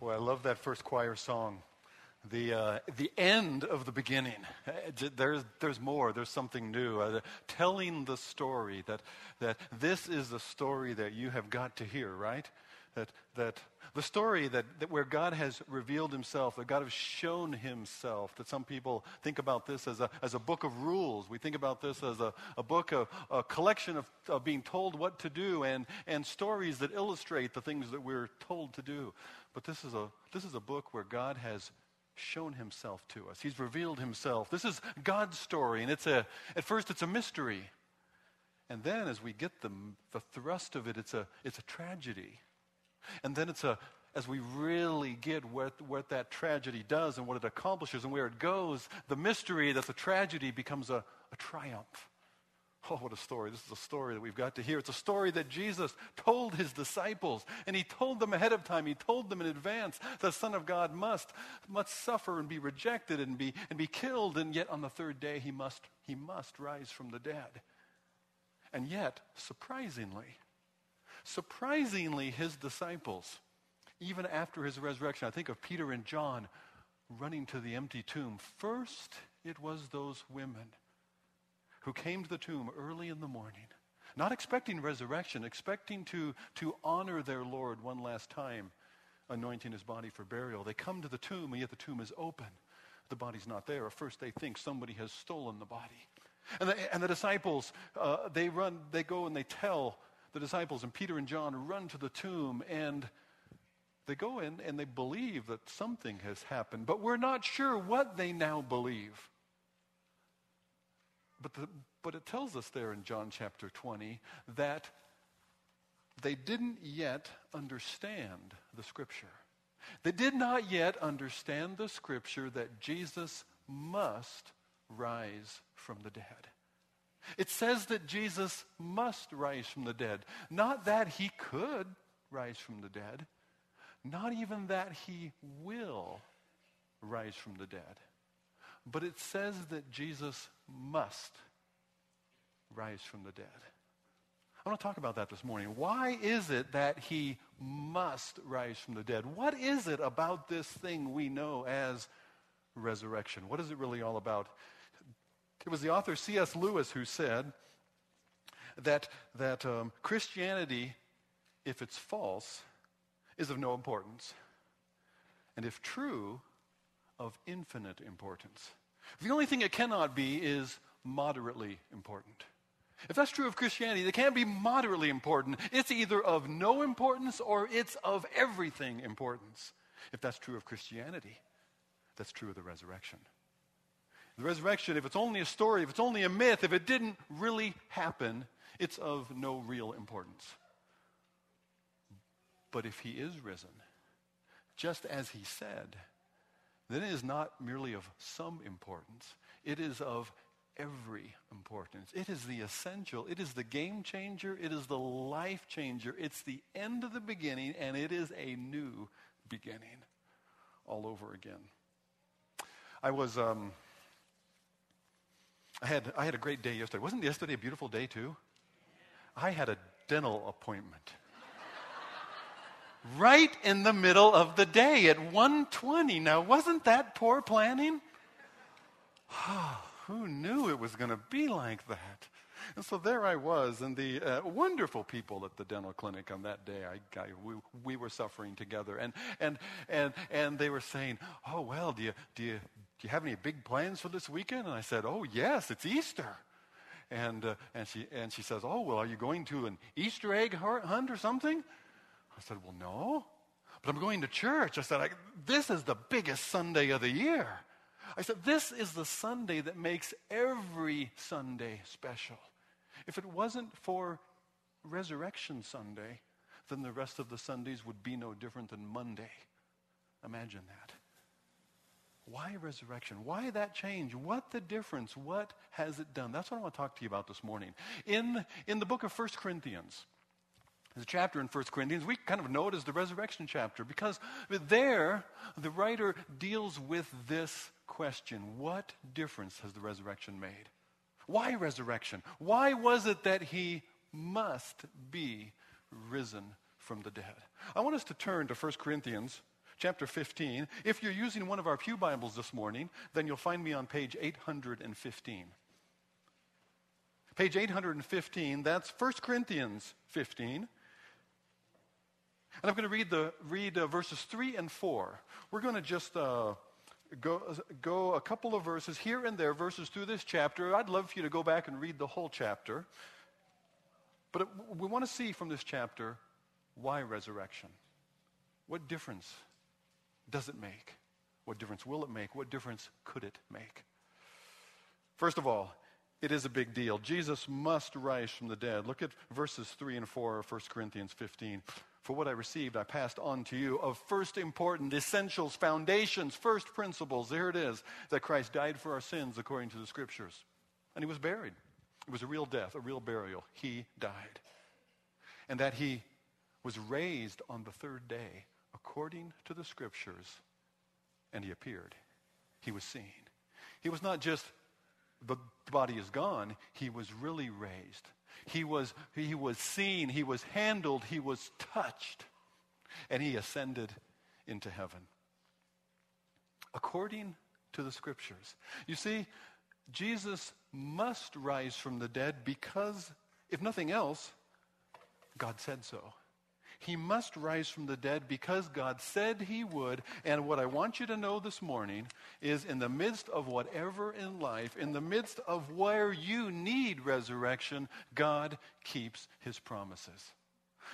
Boy, I love that first choir song. The, uh, the end of the beginning. Uh, there's, there's more. There's something new. Uh, telling the story that, that this is the story that you have got to hear, right? That, that the story that, that where God has revealed himself, that God has shown himself, that some people think about this as a, as a book of rules. We think about this as a, a book, of, a collection of, of being told what to do and, and stories that illustrate the things that we're told to do. But this is, a, this is a book where God has shown himself to us. He's revealed himself. This is God's story, and it's a, at first it's a mystery. And then as we get the, the thrust of it, it's a, it's a tragedy. And then it's a, as we really get what, what that tragedy does and what it accomplishes and where it goes, the mystery that's a tragedy becomes a, a triumph. Oh, what a story. This is a story that we've got to hear. It's a story that Jesus told his disciples, and he told them ahead of time. He told them in advance the Son of God must, must suffer and be rejected and be, and be killed, and yet on the third day he must, he must rise from the dead. And yet, surprisingly, surprisingly, his disciples, even after his resurrection, I think of Peter and John running to the empty tomb. First, it was those women who came to the tomb early in the morning, not expecting resurrection, expecting to, to honor their Lord one last time, anointing his body for burial. They come to the tomb, and yet the tomb is open. The body's not there. At first, they think somebody has stolen the body. And the, and the disciples, uh, they run, they go and they tell the disciples, and Peter and John run to the tomb, and they go in and they believe that something has happened, but we're not sure what they now believe. But, the, but it tells us there in John chapter 20 that they didn't yet understand the scripture. They did not yet understand the scripture that Jesus must rise from the dead. It says that Jesus must rise from the dead. Not that he could rise from the dead, not even that he will rise from the dead. But it says that Jesus must rise from the dead. I want to talk about that this morning. Why is it that he must rise from the dead? What is it about this thing we know as resurrection? What is it really all about? It was the author C.S. Lewis who said that, that um, Christianity, if it's false, is of no importance. And if true, of infinite importance. The only thing it cannot be is moderately important. If that's true of Christianity, it can't be moderately important. It's either of no importance or it's of everything importance. If that's true of Christianity, that's true of the resurrection. The resurrection, if it's only a story, if it's only a myth, if it didn't really happen, it's of no real importance. But if he is risen, just as he said, then it is not merely of some importance, it is of every importance. It is the essential, it is the game changer, it is the life changer, it's the end of the beginning, and it is a new beginning all over again. I was, um, I had, I had a great day yesterday. Wasn't yesterday a beautiful day too? I had a dental appointment right in the middle of the day at 1:20. Now, wasn't that poor planning? Who knew it was going to be like that? And so there I was, and the uh, wonderful people at the dental clinic on that day, I, I, we, we were suffering together. And, and, and, and they were saying, Oh, well, do you, do, you, do you have any big plans for this weekend? And I said, Oh, yes, it's Easter. And, uh, and, she, and she says, Oh, well, are you going to an Easter egg hunt or something? I said, Well, no, but I'm going to church. I said, This is the biggest Sunday of the year. I said, This is the Sunday that makes every Sunday special. If it wasn't for Resurrection Sunday, then the rest of the Sundays would be no different than Monday. Imagine that. Why resurrection? Why that change? What the difference? What has it done? That's what I want to talk to you about this morning. In, in the book of 1 Corinthians, there's a chapter in 1 Corinthians. We kind of know it as the resurrection chapter because there the writer deals with this question What difference has the resurrection made? Why resurrection? Why was it that he must be risen from the dead? I want us to turn to 1 Corinthians chapter 15. If you're using one of our Pew Bibles this morning, then you'll find me on page 815. Page 815, that's 1 Corinthians 15. And I'm going to read, the, read uh, verses 3 and 4. We're going to just uh, go, go a couple of verses here and there, verses through this chapter. I'd love for you to go back and read the whole chapter. But we want to see from this chapter why resurrection? What difference does it make? What difference will it make? What difference could it make? First of all, it is a big deal. Jesus must rise from the dead. Look at verses 3 and 4 of 1 Corinthians 15. For what I received, I passed on to you of first important essentials, foundations, first principles. There it is that Christ died for our sins according to the scriptures. And he was buried. It was a real death, a real burial. He died. And that he was raised on the third day according to the scriptures. And he appeared. He was seen. He was not just the body is gone, he was really raised. He was, he was seen, he was handled, he was touched, and he ascended into heaven. According to the scriptures. You see, Jesus must rise from the dead because, if nothing else, God said so. He must rise from the dead because God said he would. And what I want you to know this morning is in the midst of whatever in life, in the midst of where you need resurrection, God keeps his promises.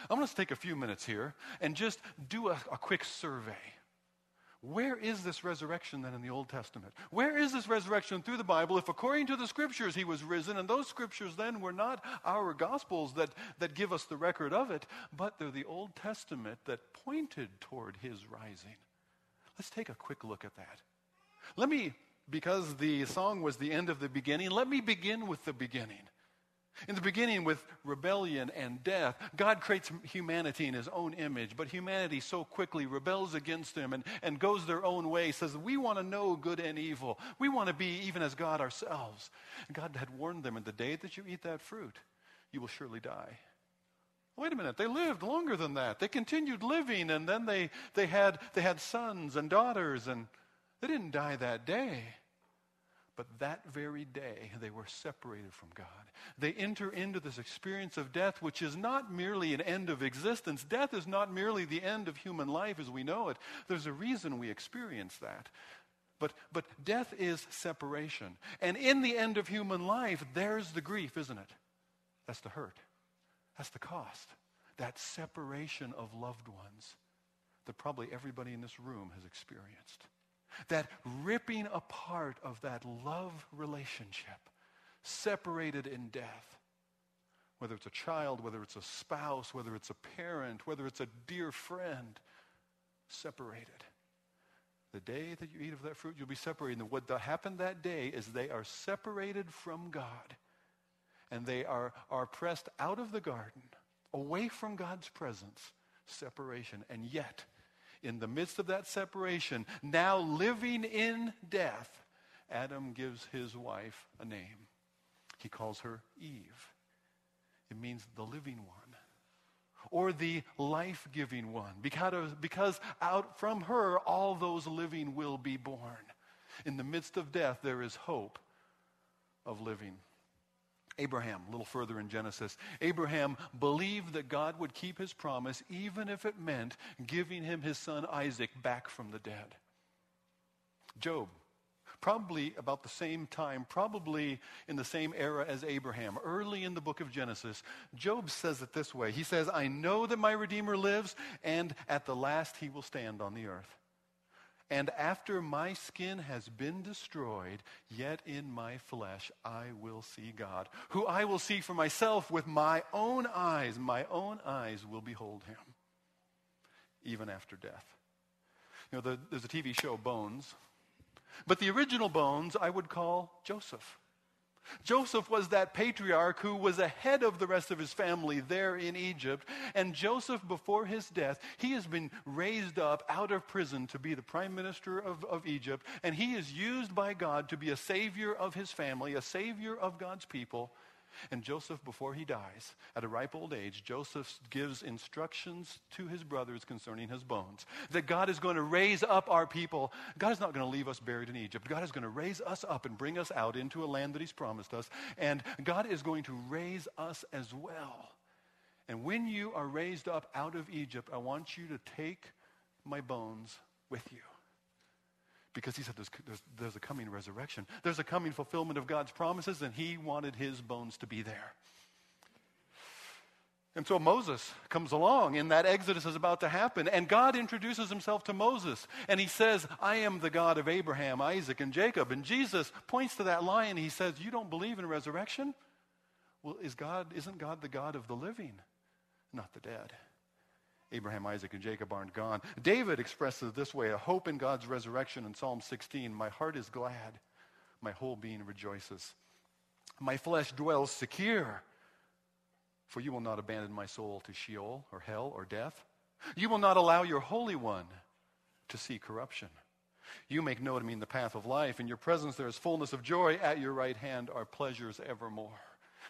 I'm going to take a few minutes here and just do a, a quick survey where is this resurrection then in the Old Testament? Where is this resurrection through the Bible if, according to the scriptures, he was risen? And those scriptures then were not our gospels that, that give us the record of it, but they're the Old Testament that pointed toward his rising. Let's take a quick look at that. Let me, because the song was the end of the beginning, let me begin with the beginning. In the beginning, with rebellion and death, God creates humanity in his own image, but humanity so quickly rebels against him and, and goes their own way, says, We want to know good and evil. We want to be even as God ourselves. And God had warned them, In the day that you eat that fruit, you will surely die. Wait a minute, they lived longer than that. They continued living, and then they, they, had, they had sons and daughters, and they didn't die that day. But that very day, they were separated from God. They enter into this experience of death, which is not merely an end of existence. Death is not merely the end of human life as we know it. There's a reason we experience that. But, but death is separation. And in the end of human life, there's the grief, isn't it? That's the hurt. That's the cost. That separation of loved ones that probably everybody in this room has experienced that ripping apart of that love relationship, separated in death. Whether it's a child, whether it's a spouse, whether it's a parent, whether it's a dear friend, separated. The day that you eat of that fruit, you'll be separated. And what happened that day is they are separated from God. And they are, are pressed out of the garden, away from God's presence, separation. And yet, in the midst of that separation, now living in death, Adam gives his wife a name. He calls her Eve. It means the living one or the life giving one because, because out from her all those living will be born. In the midst of death, there is hope of living. Abraham, a little further in Genesis, Abraham believed that God would keep his promise even if it meant giving him his son Isaac back from the dead. Job, probably about the same time, probably in the same era as Abraham, early in the book of Genesis, Job says it this way He says, I know that my Redeemer lives, and at the last he will stand on the earth. And after my skin has been destroyed, yet in my flesh I will see God, who I will see for myself with my own eyes. My own eyes will behold him, even after death. You know, the, there's a TV show, Bones. But the original Bones I would call Joseph. Joseph was that patriarch who was ahead of the rest of his family there in Egypt. And Joseph, before his death, he has been raised up out of prison to be the prime minister of, of Egypt. And he is used by God to be a savior of his family, a savior of God's people. And Joseph, before he dies, at a ripe old age, Joseph gives instructions to his brothers concerning his bones that God is going to raise up our people. God is not going to leave us buried in Egypt. God is going to raise us up and bring us out into a land that he's promised us. And God is going to raise us as well. And when you are raised up out of Egypt, I want you to take my bones with you. Because he said there's, there's, there's, a coming resurrection. There's a coming fulfillment of God's promises, and he wanted his bones to be there. And so Moses comes along, and that Exodus is about to happen. And God introduces himself to Moses, and he says, I am the God of Abraham, Isaac, and Jacob. And Jesus points to that lion. He says, You don't believe in resurrection? Well, is God, isn't God the God of the living, not the dead? Abraham, Isaac, and Jacob aren't gone. David expresses this way a hope in God's resurrection in Psalm 16. My heart is glad, my whole being rejoices. My flesh dwells secure, for you will not abandon my soul to Sheol or hell or death. You will not allow your Holy One to see corruption. You make known to me in the path of life. In your presence there is fullness of joy. At your right hand are pleasures evermore.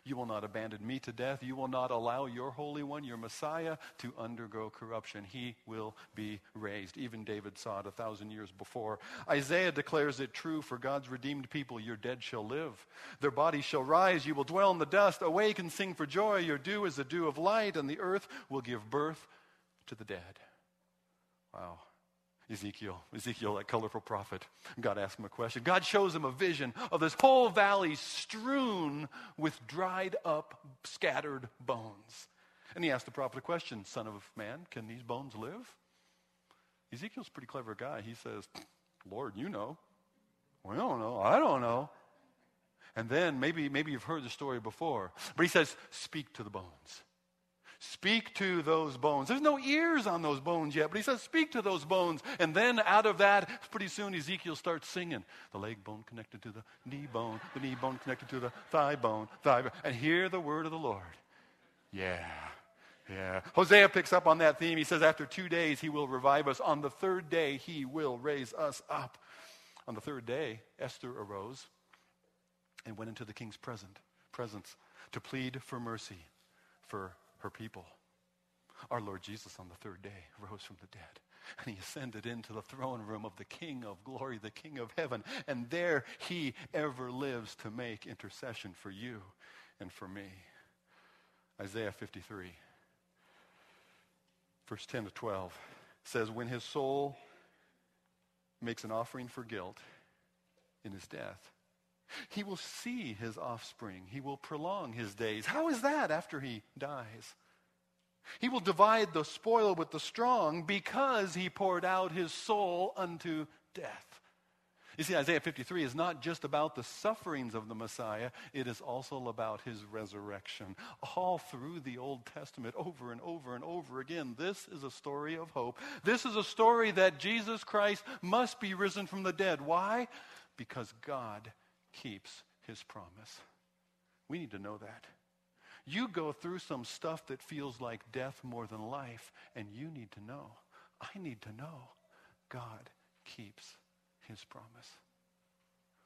You will not abandon me to death. You will not allow your Holy One, your Messiah, to undergo corruption. He will be raised. Even David saw it a thousand years before. Isaiah declares it true for God's redeemed people your dead shall live. Their bodies shall rise. You will dwell in the dust. Awake and sing for joy. Your dew is a dew of light, and the earth will give birth to the dead. Wow. Ezekiel, Ezekiel, that colorful prophet. God asks him a question. God shows him a vision of this whole valley strewn with dried up, scattered bones. And he asked the prophet a question Son of man, can these bones live? Ezekiel's a pretty clever guy. He says, Lord, you know. We don't know. I don't know. And then maybe, maybe you've heard the story before, but he says, Speak to the bones. Speak to those bones. There's no ears on those bones yet, but he says, Speak to those bones. And then out of that, pretty soon Ezekiel starts singing. The leg bone connected to the knee bone, the knee bone connected to the thigh bone, thigh bone. And hear the word of the Lord. Yeah. Yeah. Hosea picks up on that theme. He says, After two days, he will revive us. On the third day, he will raise us up. On the third day, Esther arose and went into the king's present, presence to plead for mercy for her people. Our Lord Jesus on the third day rose from the dead. And he ascended into the throne room of the King of glory, the King of heaven. And there he ever lives to make intercession for you and for me. Isaiah 53, verse 10 to 12 says, When his soul makes an offering for guilt in his death, he will see his offspring. He will prolong his days. How is that after he dies? He will divide the spoil with the strong because he poured out his soul unto death. You see, Isaiah 53 is not just about the sufferings of the Messiah, it is also about his resurrection. All through the Old Testament, over and over and over again, this is a story of hope. This is a story that Jesus Christ must be risen from the dead. Why? Because God keeps his promise. We need to know that. You go through some stuff that feels like death more than life, and you need to know. I need to know God keeps his promise.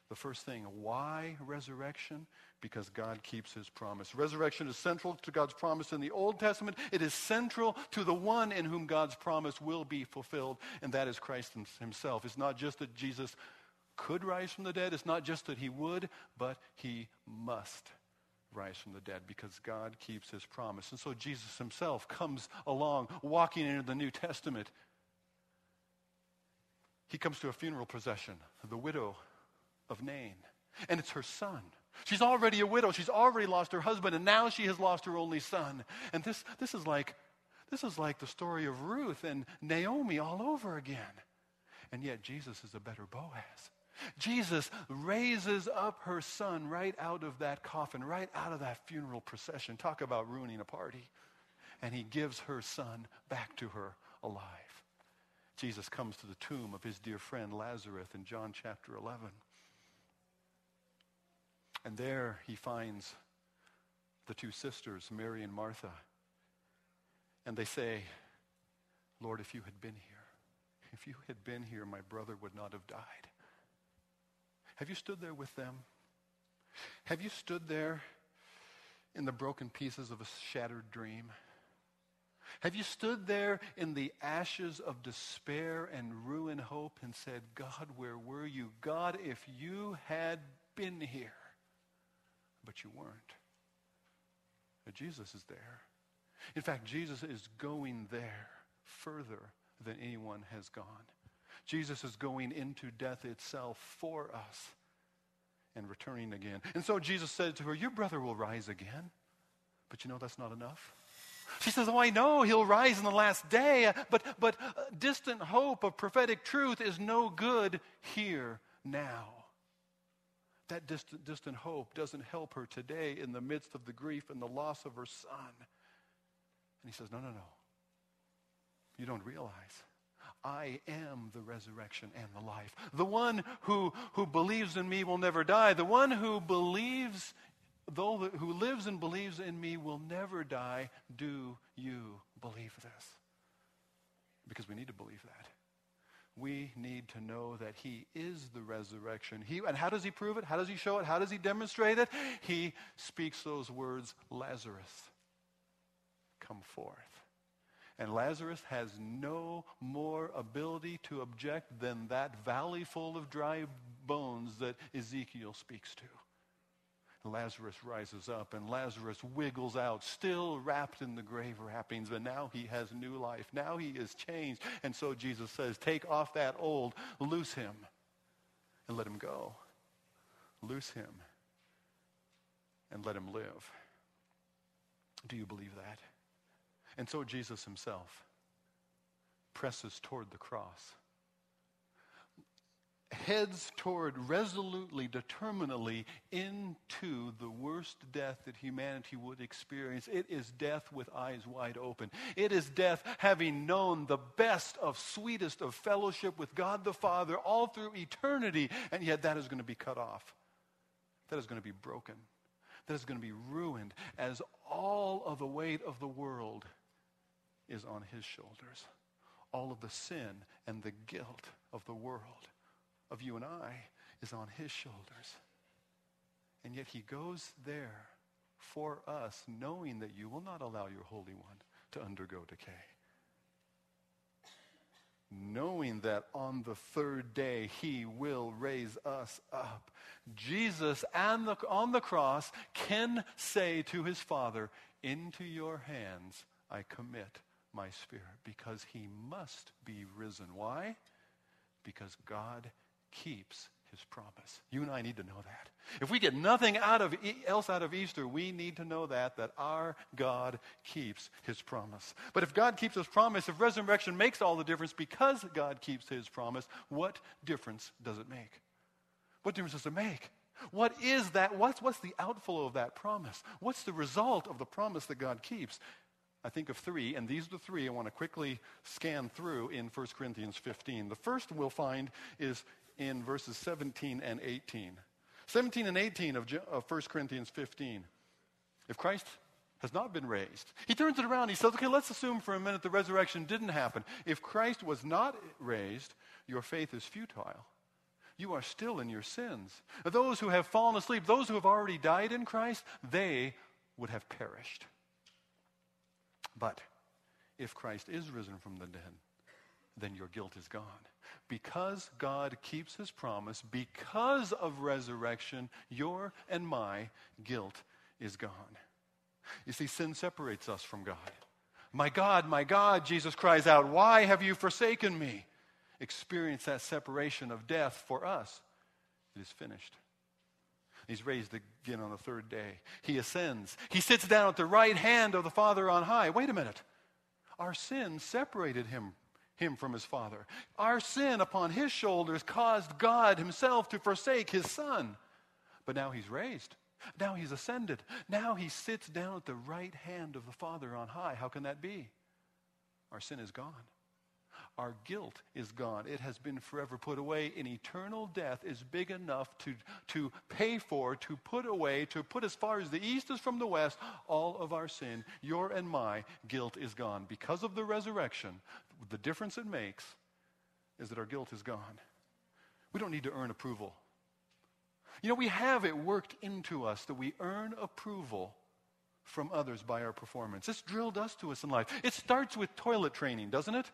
The first thing, why resurrection? Because God keeps his promise. Resurrection is central to God's promise in the Old Testament. It is central to the one in whom God's promise will be fulfilled, and that is Christ himself. It's not just that Jesus could rise from the dead. It's not just that he would, but he must rise from the dead because God keeps his promise. And so Jesus himself comes along, walking into the New Testament. He comes to a funeral procession, the widow of Nain, and it's her son. She's already a widow. She's already lost her husband, and now she has lost her only son. And this, this is like this is like the story of Ruth and Naomi all over again. And yet Jesus is a better Boaz. Jesus raises up her son right out of that coffin, right out of that funeral procession. Talk about ruining a party. And he gives her son back to her alive. Jesus comes to the tomb of his dear friend Lazarus in John chapter 11. And there he finds the two sisters, Mary and Martha. And they say, Lord, if you had been here, if you had been here, my brother would not have died. Have you stood there with them? Have you stood there in the broken pieces of a shattered dream? Have you stood there in the ashes of despair and ruin hope and said, God, where were you? God, if you had been here. But you weren't. But Jesus is there. In fact, Jesus is going there further than anyone has gone. Jesus is going into death itself for us and returning again. And so Jesus said to her, Your brother will rise again. But you know that's not enough. She says, Oh, I know he'll rise in the last day, but, but uh, distant hope of prophetic truth is no good here now. That distant, distant hope doesn't help her today in the midst of the grief and the loss of her son. And he says, No, no, no. You don't realize. I am the resurrection and the life. The one who, who believes in me will never die. The one who believes, though, who lives and believes in me will never die. Do you believe this? Because we need to believe that. We need to know that he is the resurrection. He, and how does he prove it? How does he show it? How does he demonstrate it? He speaks those words, Lazarus, come forth. And Lazarus has no more ability to object than that valley full of dry bones that Ezekiel speaks to. Lazarus rises up and Lazarus wiggles out, still wrapped in the grave wrappings, but now he has new life. Now he is changed. And so Jesus says, Take off that old, loose him, and let him go. Loose him, and let him live. Do you believe that? And so Jesus himself presses toward the cross heads toward resolutely, determinately into the worst death that humanity would experience. It is death with eyes wide open. It is death having known the best of sweetest of fellowship with God the Father all through eternity, and yet that is going to be cut off. That is going to be broken. That is going to be ruined as all of the weight of the world is on his shoulders. All of the sin and the guilt of the world of you and I is on his shoulders. And yet he goes there for us, knowing that you will not allow your Holy One to undergo decay. Knowing that on the third day he will raise us up. Jesus and the, on the cross can say to his Father, Into your hands I commit my spirit, because he must be risen. Why? Because God keeps his promise. You and I need to know that. If we get nothing out of else out of Easter, we need to know that that our God keeps his promise. But if God keeps his promise, if resurrection makes all the difference because God keeps his promise, what difference does it make? What difference does it make? What is that? What's, what's the outflow of that promise? What's the result of the promise that God keeps? I think of three, and these are the three I want to quickly scan through in 1 Corinthians 15. The first we'll find is in verses 17 and 18. 17 and 18 of, of 1 Corinthians 15. If Christ has not been raised, he turns it around. He says, okay, let's assume for a minute the resurrection didn't happen. If Christ was not raised, your faith is futile. You are still in your sins. Those who have fallen asleep, those who have already died in Christ, they would have perished. But if Christ is risen from the dead, then your guilt is gone. Because God keeps his promise, because of resurrection, your and my guilt is gone. You see, sin separates us from God. My God, my God, Jesus cries out, Why have you forsaken me? Experience that separation of death for us. It is finished. He's raised again on the third day. He ascends. He sits down at the right hand of the Father on high. Wait a minute. Our sin separated him him from his father. Our sin upon his shoulders caused God himself to forsake his son. But now he's raised. Now he's ascended. Now he sits down at the right hand of the Father on high. How can that be? Our sin is gone. Our guilt is gone. It has been forever put away. And eternal death is big enough to, to pay for, to put away, to put as far as the east is from the west, all of our sin. Your and my guilt is gone. Because of the resurrection, the difference it makes is that our guilt is gone. We don't need to earn approval. You know, we have it worked into us that we earn approval from others by our performance. It's drilled us to us in life. It starts with toilet training, doesn't it?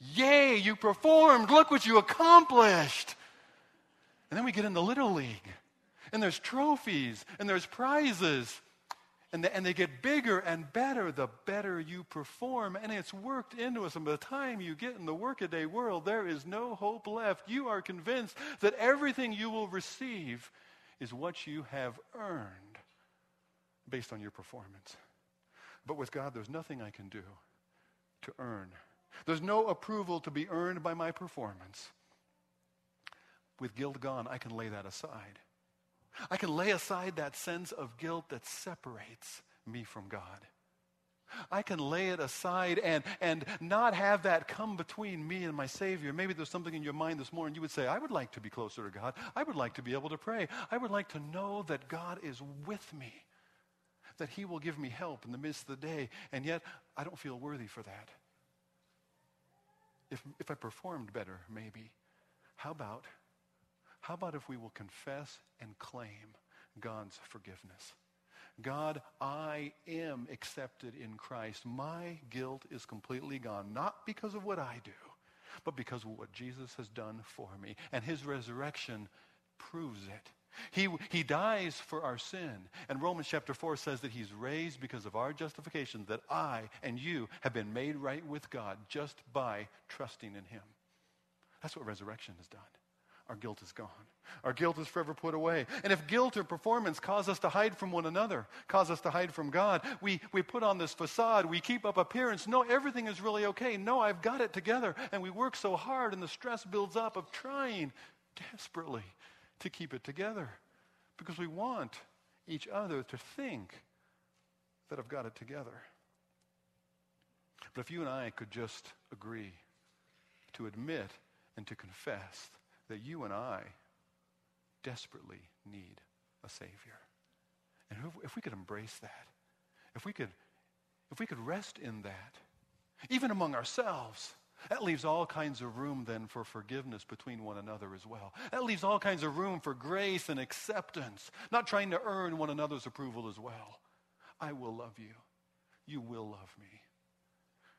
Yay, you performed. Look what you accomplished. And then we get in the Little League, and there's trophies, and there's prizes. And they, and they get bigger and better the better you perform. And it's worked into us. And by the time you get in the workaday world, there is no hope left. You are convinced that everything you will receive is what you have earned based on your performance. But with God, there's nothing I can do to earn. There's no approval to be earned by my performance. With guilt gone, I can lay that aside. I can lay aside that sense of guilt that separates me from God. I can lay it aside and, and not have that come between me and my Savior. Maybe there's something in your mind this morning. You would say, I would like to be closer to God. I would like to be able to pray. I would like to know that God is with me, that He will give me help in the midst of the day. And yet, I don't feel worthy for that. If, if I performed better, maybe. How about how about if we will confess and claim God's forgiveness? God, I am accepted in Christ. My guilt is completely gone, not because of what I do, but because of what Jesus has done for me. And his resurrection proves it. He, he dies for our sin. And Romans chapter 4 says that he's raised because of our justification, that I and you have been made right with God just by trusting in him. That's what resurrection has done our guilt is gone. Our guilt is forever put away. And if guilt or performance cause us to hide from one another, cause us to hide from God, we, we put on this facade, we keep up appearance. No, everything is really okay. No, I've got it together. And we work so hard, and the stress builds up of trying desperately to keep it together because we want each other to think that I've got it together. But if you and I could just agree to admit and to confess that you and I desperately need a Savior. And if we could embrace that, if we could, if we could rest in that, even among ourselves, that leaves all kinds of room then for forgiveness between one another as well. That leaves all kinds of room for grace and acceptance, not trying to earn one another's approval as well. I will love you. You will love me.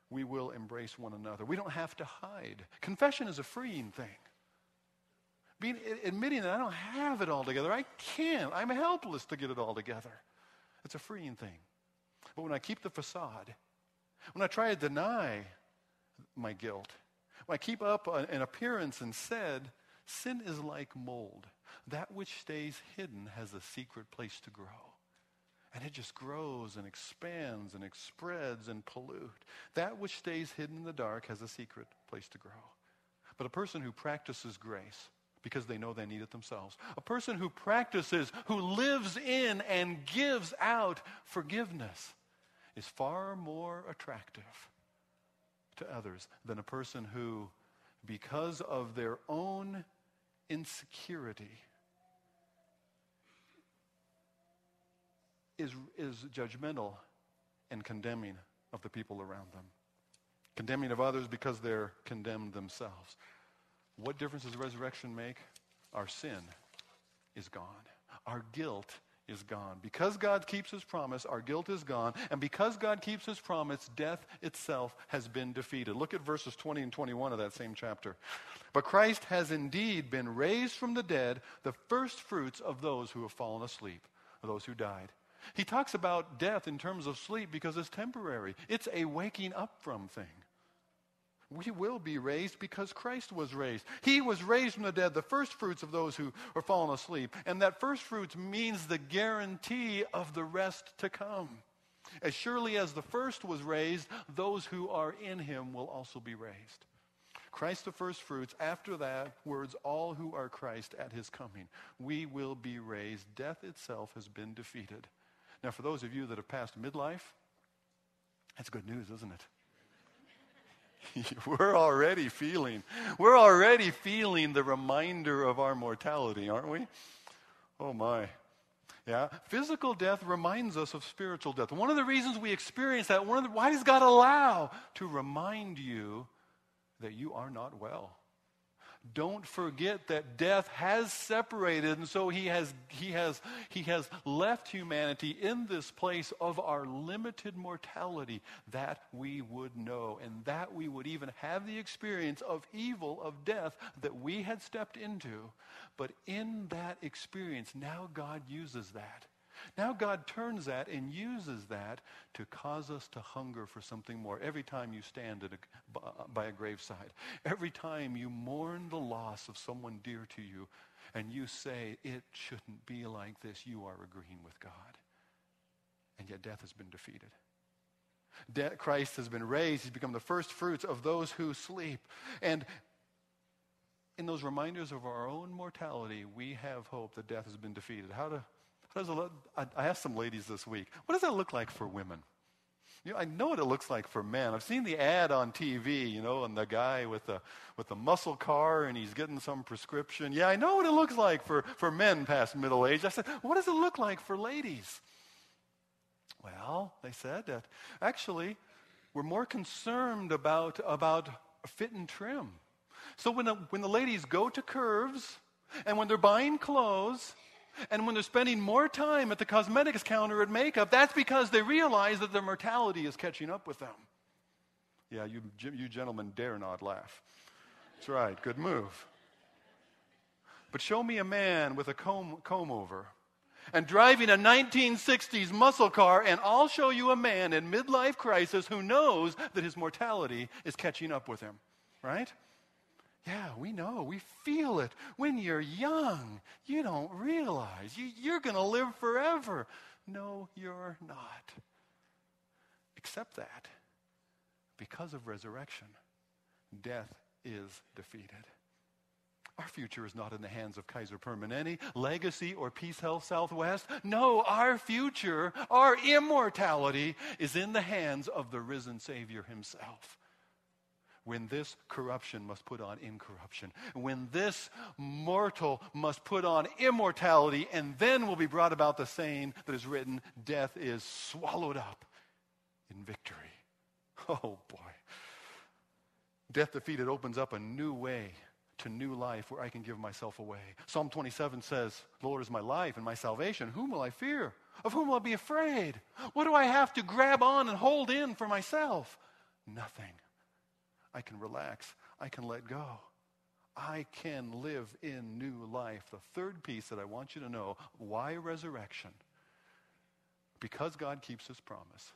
We will embrace one another. We don't have to hide. Confession is a freeing thing being, admitting that I don't have it all together. I can't. I'm helpless to get it all together. It's a freeing thing. But when I keep the facade, when I try to deny my guilt, when I keep up an appearance and said, sin is like mold. That which stays hidden has a secret place to grow. And it just grows and expands and spreads and pollute. That which stays hidden in the dark has a secret place to grow. But a person who practices grace, because they know they need it themselves. A person who practices, who lives in and gives out forgiveness is far more attractive to others than a person who, because of their own insecurity, is, is judgmental and condemning of the people around them. Condemning of others because they're condemned themselves. What difference does resurrection make? Our sin is gone. Our guilt is gone. Because God keeps his promise, our guilt is gone. And because God keeps his promise, death itself has been defeated. Look at verses 20 and 21 of that same chapter. But Christ has indeed been raised from the dead, the first fruits of those who have fallen asleep, those who died. He talks about death in terms of sleep because it's temporary. It's a waking up from thing we will be raised because Christ was raised. He was raised from the dead, the first fruits of those who are fallen asleep. And that first fruits means the guarantee of the rest to come. As surely as the first was raised, those who are in him will also be raised. Christ the first fruits, after that, words, all who are Christ at his coming. We will be raised. Death itself has been defeated. Now, for those of you that have passed midlife, that's good news, isn't it? we're already feeling, we're already feeling the reminder of our mortality, aren't we? Oh my. Yeah, physical death reminds us of spiritual death. One of the reasons we experience that, one of the, why does God allow? To remind you that you are not well. Don't forget that death has separated, and so he has, he, has, he has left humanity in this place of our limited mortality that we would know, and that we would even have the experience of evil, of death that we had stepped into. But in that experience, now God uses that now God turns that and uses that to cause us to hunger for something more. Every time you stand a, uh, by a graveside, every time you mourn the loss of someone dear to you, and you say, it shouldn't be like this, you are agreeing with God. And yet death has been defeated. De- Christ has been raised. He's become the first fruits of those who sleep. And in those reminders of our own mortality, we have hope that death has been defeated. How to I asked some ladies this week, what does that look like for women? You know, I know what it looks like for men. I've seen the ad on TV, you know, and the guy with the with the muscle car and he's getting some prescription. Yeah, I know what it looks like for, for men past middle age. I said, what does it look like for ladies? Well, they said that actually we're more concerned about about fit and trim. So when the, when the ladies go to curves and when they're buying clothes, and when they're spending more time at the cosmetics counter at makeup, that's because they realize that their mortality is catching up with them. Yeah, you, you gentlemen dare not laugh. That's right, good move. But show me a man with a comb, comb over and driving a 1960s muscle car, and I'll show you a man in midlife crisis who knows that his mortality is catching up with him, right? Yeah, we know. We feel it. When you're young, you don't realize you, you're going to live forever. No, you're not. Accept that. Because of resurrection, death is defeated. Our future is not in the hands of Kaiser Permanente, Legacy, or Peace Health Southwest. No, our future, our immortality, is in the hands of the risen Savior himself when this corruption must put on incorruption, when this mortal must put on immortality, and then will be brought about the saying that is written death is swallowed up in victory. Oh boy. Death defeated opens up a new way to new life where I can give myself away. Psalm 27 says, Lord is my life and my salvation. Whom will I fear? Of whom will I be afraid? What do I have to grab on and hold in for myself? Nothing. I can relax. I can let go. I can live in new life. The third piece that I want you to know why resurrection? Because God keeps his promise.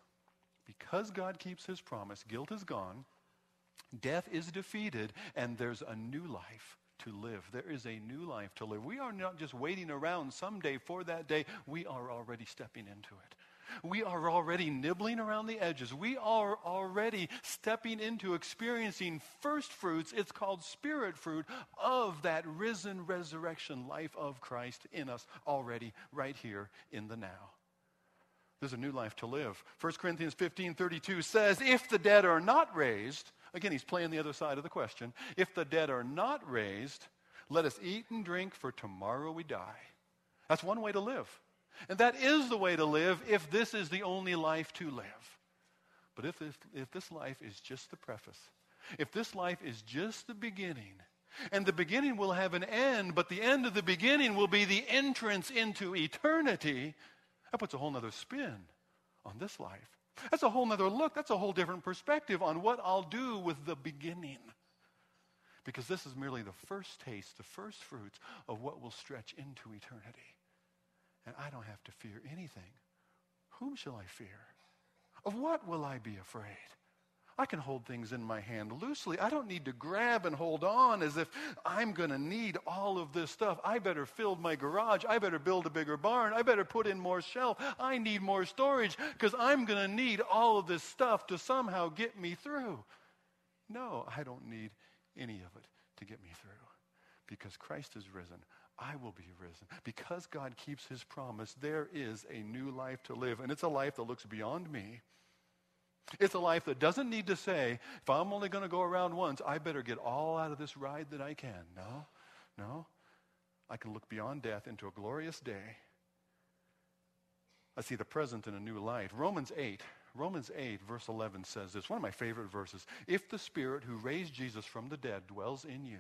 Because God keeps his promise, guilt is gone, death is defeated, and there's a new life to live. There is a new life to live. We are not just waiting around someday for that day, we are already stepping into it. We are already nibbling around the edges. We are already stepping into experiencing first fruits. It's called spirit fruit of that risen resurrection life of Christ in us already right here in the now. There's a new life to live. 1 Corinthians 15 32 says, If the dead are not raised, again, he's playing the other side of the question. If the dead are not raised, let us eat and drink, for tomorrow we die. That's one way to live. And that is the way to live if this is the only life to live. But if this, if this life is just the preface, if this life is just the beginning, and the beginning will have an end, but the end of the beginning will be the entrance into eternity, that puts a whole other spin on this life. That's a whole other look. That's a whole different perspective on what I'll do with the beginning. Because this is merely the first taste, the first fruits of what will stretch into eternity and I don't have to fear anything. Whom shall I fear? Of what will I be afraid? I can hold things in my hand loosely. I don't need to grab and hold on as if I'm going to need all of this stuff. I better fill my garage. I better build a bigger barn. I better put in more shelf. I need more storage because I'm going to need all of this stuff to somehow get me through. No, I don't need any of it to get me through because Christ is risen. I will be risen. Because God keeps his promise, there is a new life to live. And it's a life that looks beyond me. It's a life that doesn't need to say, if I'm only going to go around once, I better get all out of this ride that I can. No, no. I can look beyond death into a glorious day. I see the present in a new light. Romans 8, Romans 8, verse 11 says this, one of my favorite verses. If the Spirit who raised Jesus from the dead dwells in you,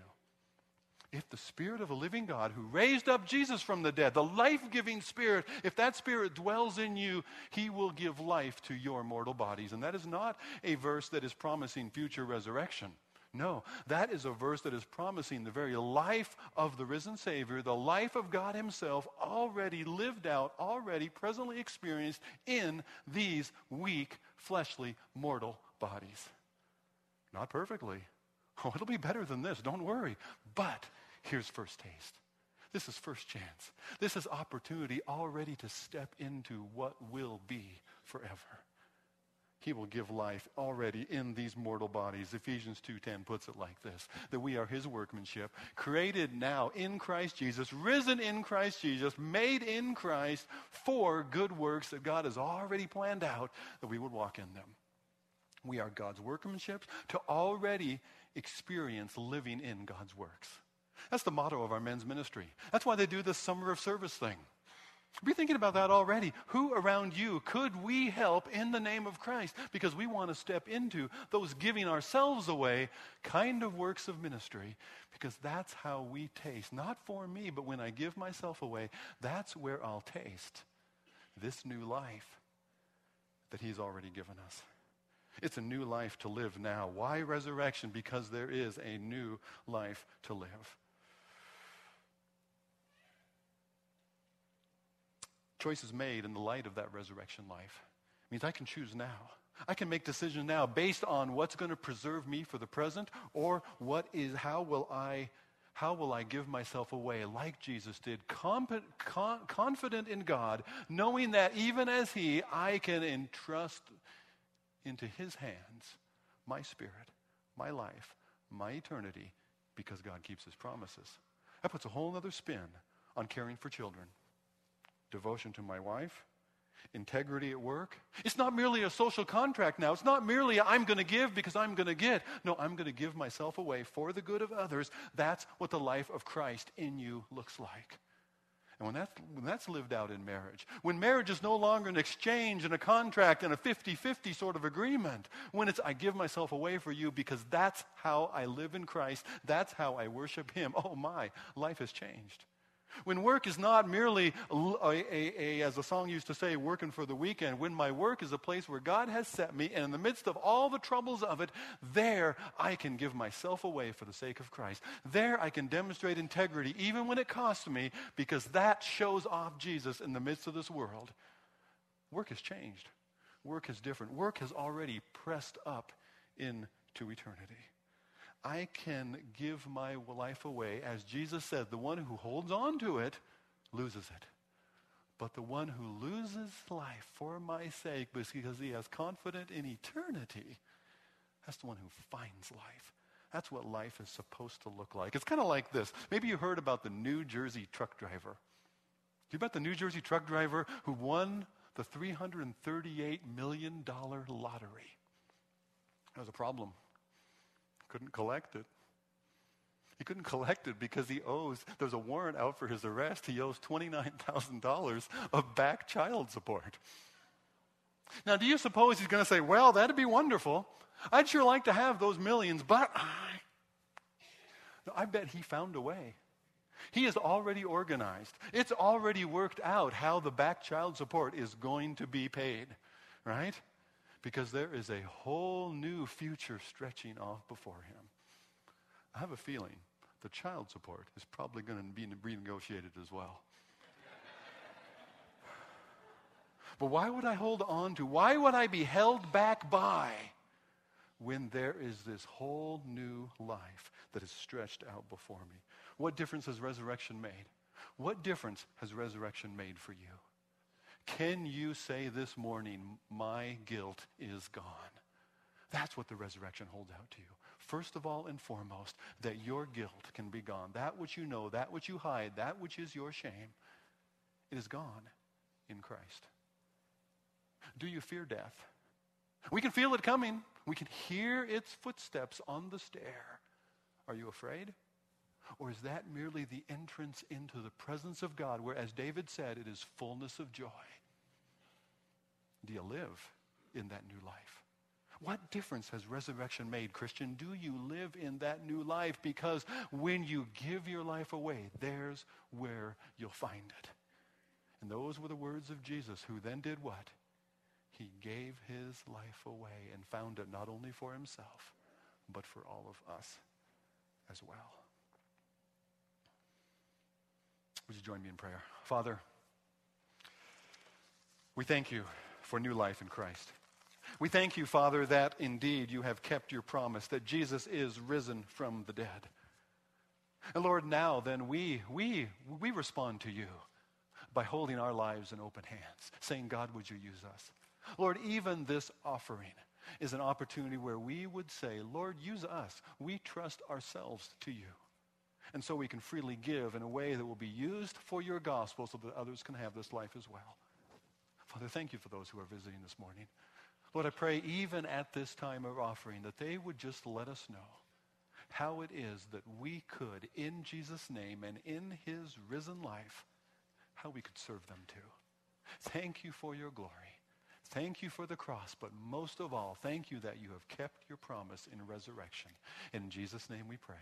if the Spirit of a living God who raised up Jesus from the dead, the life giving Spirit, if that Spirit dwells in you, He will give life to your mortal bodies. And that is not a verse that is promising future resurrection. No, that is a verse that is promising the very life of the risen Savior, the life of God Himself, already lived out, already presently experienced in these weak, fleshly, mortal bodies. Not perfectly. Oh, it'll be better than this, don't worry. But here's first taste. This is first chance. This is opportunity already to step into what will be forever. He will give life already in these mortal bodies. Ephesians 2:10 puts it like this: that we are his workmanship, created now in Christ Jesus, risen in Christ Jesus, made in Christ for good works that God has already planned out that we would walk in them. We are God's workmanship to already experience living in God's works. That's the motto of our men's ministry. That's why they do this summer of service thing. Be thinking about that already. Who around you could we help in the name of Christ? Because we want to step into those giving ourselves away kind of works of ministry. Because that's how we taste. Not for me, but when I give myself away, that's where I'll taste this new life that He's already given us. It's a new life to live now. Why resurrection? Because there is a new life to live. Choices made in the light of that resurrection life means I can choose now. I can make decisions now based on what's going to preserve me for the present or what is how will I how will I give myself away like Jesus did, con- confident in God, knowing that even as He, I can entrust into His hands my spirit, my life, my eternity, because God keeps His promises. That puts a whole other spin on caring for children. Devotion to my wife, integrity at work. It's not merely a social contract now. It's not merely I'm going to give because I'm going to get. No, I'm going to give myself away for the good of others. That's what the life of Christ in you looks like. And when that's, when that's lived out in marriage, when marriage is no longer an exchange and a contract and a 50 50 sort of agreement, when it's I give myself away for you because that's how I live in Christ, that's how I worship Him, oh my, life has changed. When work is not merely, a, a, a, as the song used to say, working for the weekend, when my work is a place where God has set me, and in the midst of all the troubles of it, there I can give myself away for the sake of Christ. There I can demonstrate integrity, even when it costs me, because that shows off Jesus in the midst of this world. Work has changed. Work is different. Work has already pressed up into eternity. I can give my life away. As Jesus said, the one who holds on to it loses it. But the one who loses life for my sake because he has confidence in eternity, that's the one who finds life. That's what life is supposed to look like. It's kind of like this. Maybe you heard about the New Jersey truck driver. You about the New Jersey truck driver who won the $338 million lottery? That was a problem couldn't collect it. He couldn't collect it because he owes, there's a warrant out for his arrest. He owes $29,000 of back child support. Now, do you suppose he's going to say, well, that'd be wonderful. I'd sure like to have those millions, but I. No, I bet he found a way. He is already organized. It's already worked out how the back child support is going to be paid, right? Because there is a whole new future stretching off before him. I have a feeling the child support is probably going to be renegotiated as well. but why would I hold on to, why would I be held back by when there is this whole new life that is stretched out before me? What difference has resurrection made? What difference has resurrection made for you? Can you say this morning, my guilt is gone? That's what the resurrection holds out to you. First of all and foremost, that your guilt can be gone. That which you know, that which you hide, that which is your shame, it is gone in Christ. Do you fear death? We can feel it coming. We can hear its footsteps on the stair. Are you afraid? Or is that merely the entrance into the presence of God, where, as David said, it is fullness of joy? Do you live in that new life? What difference has resurrection made, Christian? Do you live in that new life? Because when you give your life away, there's where you'll find it. And those were the words of Jesus, who then did what? He gave his life away and found it not only for himself, but for all of us as well. Would you join me in prayer? Father, we thank you for new life in Christ. We thank you, Father, that indeed you have kept your promise, that Jesus is risen from the dead. And Lord, now then we, we, we respond to you by holding our lives in open hands, saying, God, would you use us? Lord, even this offering is an opportunity where we would say, Lord, use us. We trust ourselves to you. And so we can freely give in a way that will be used for your gospel so that others can have this life as well. Father, thank you for those who are visiting this morning. Lord, I pray even at this time of offering that they would just let us know how it is that we could, in Jesus' name and in his risen life, how we could serve them too. Thank you for your glory. Thank you for the cross, but most of all, thank you that you have kept your promise in resurrection. In Jesus' name we pray.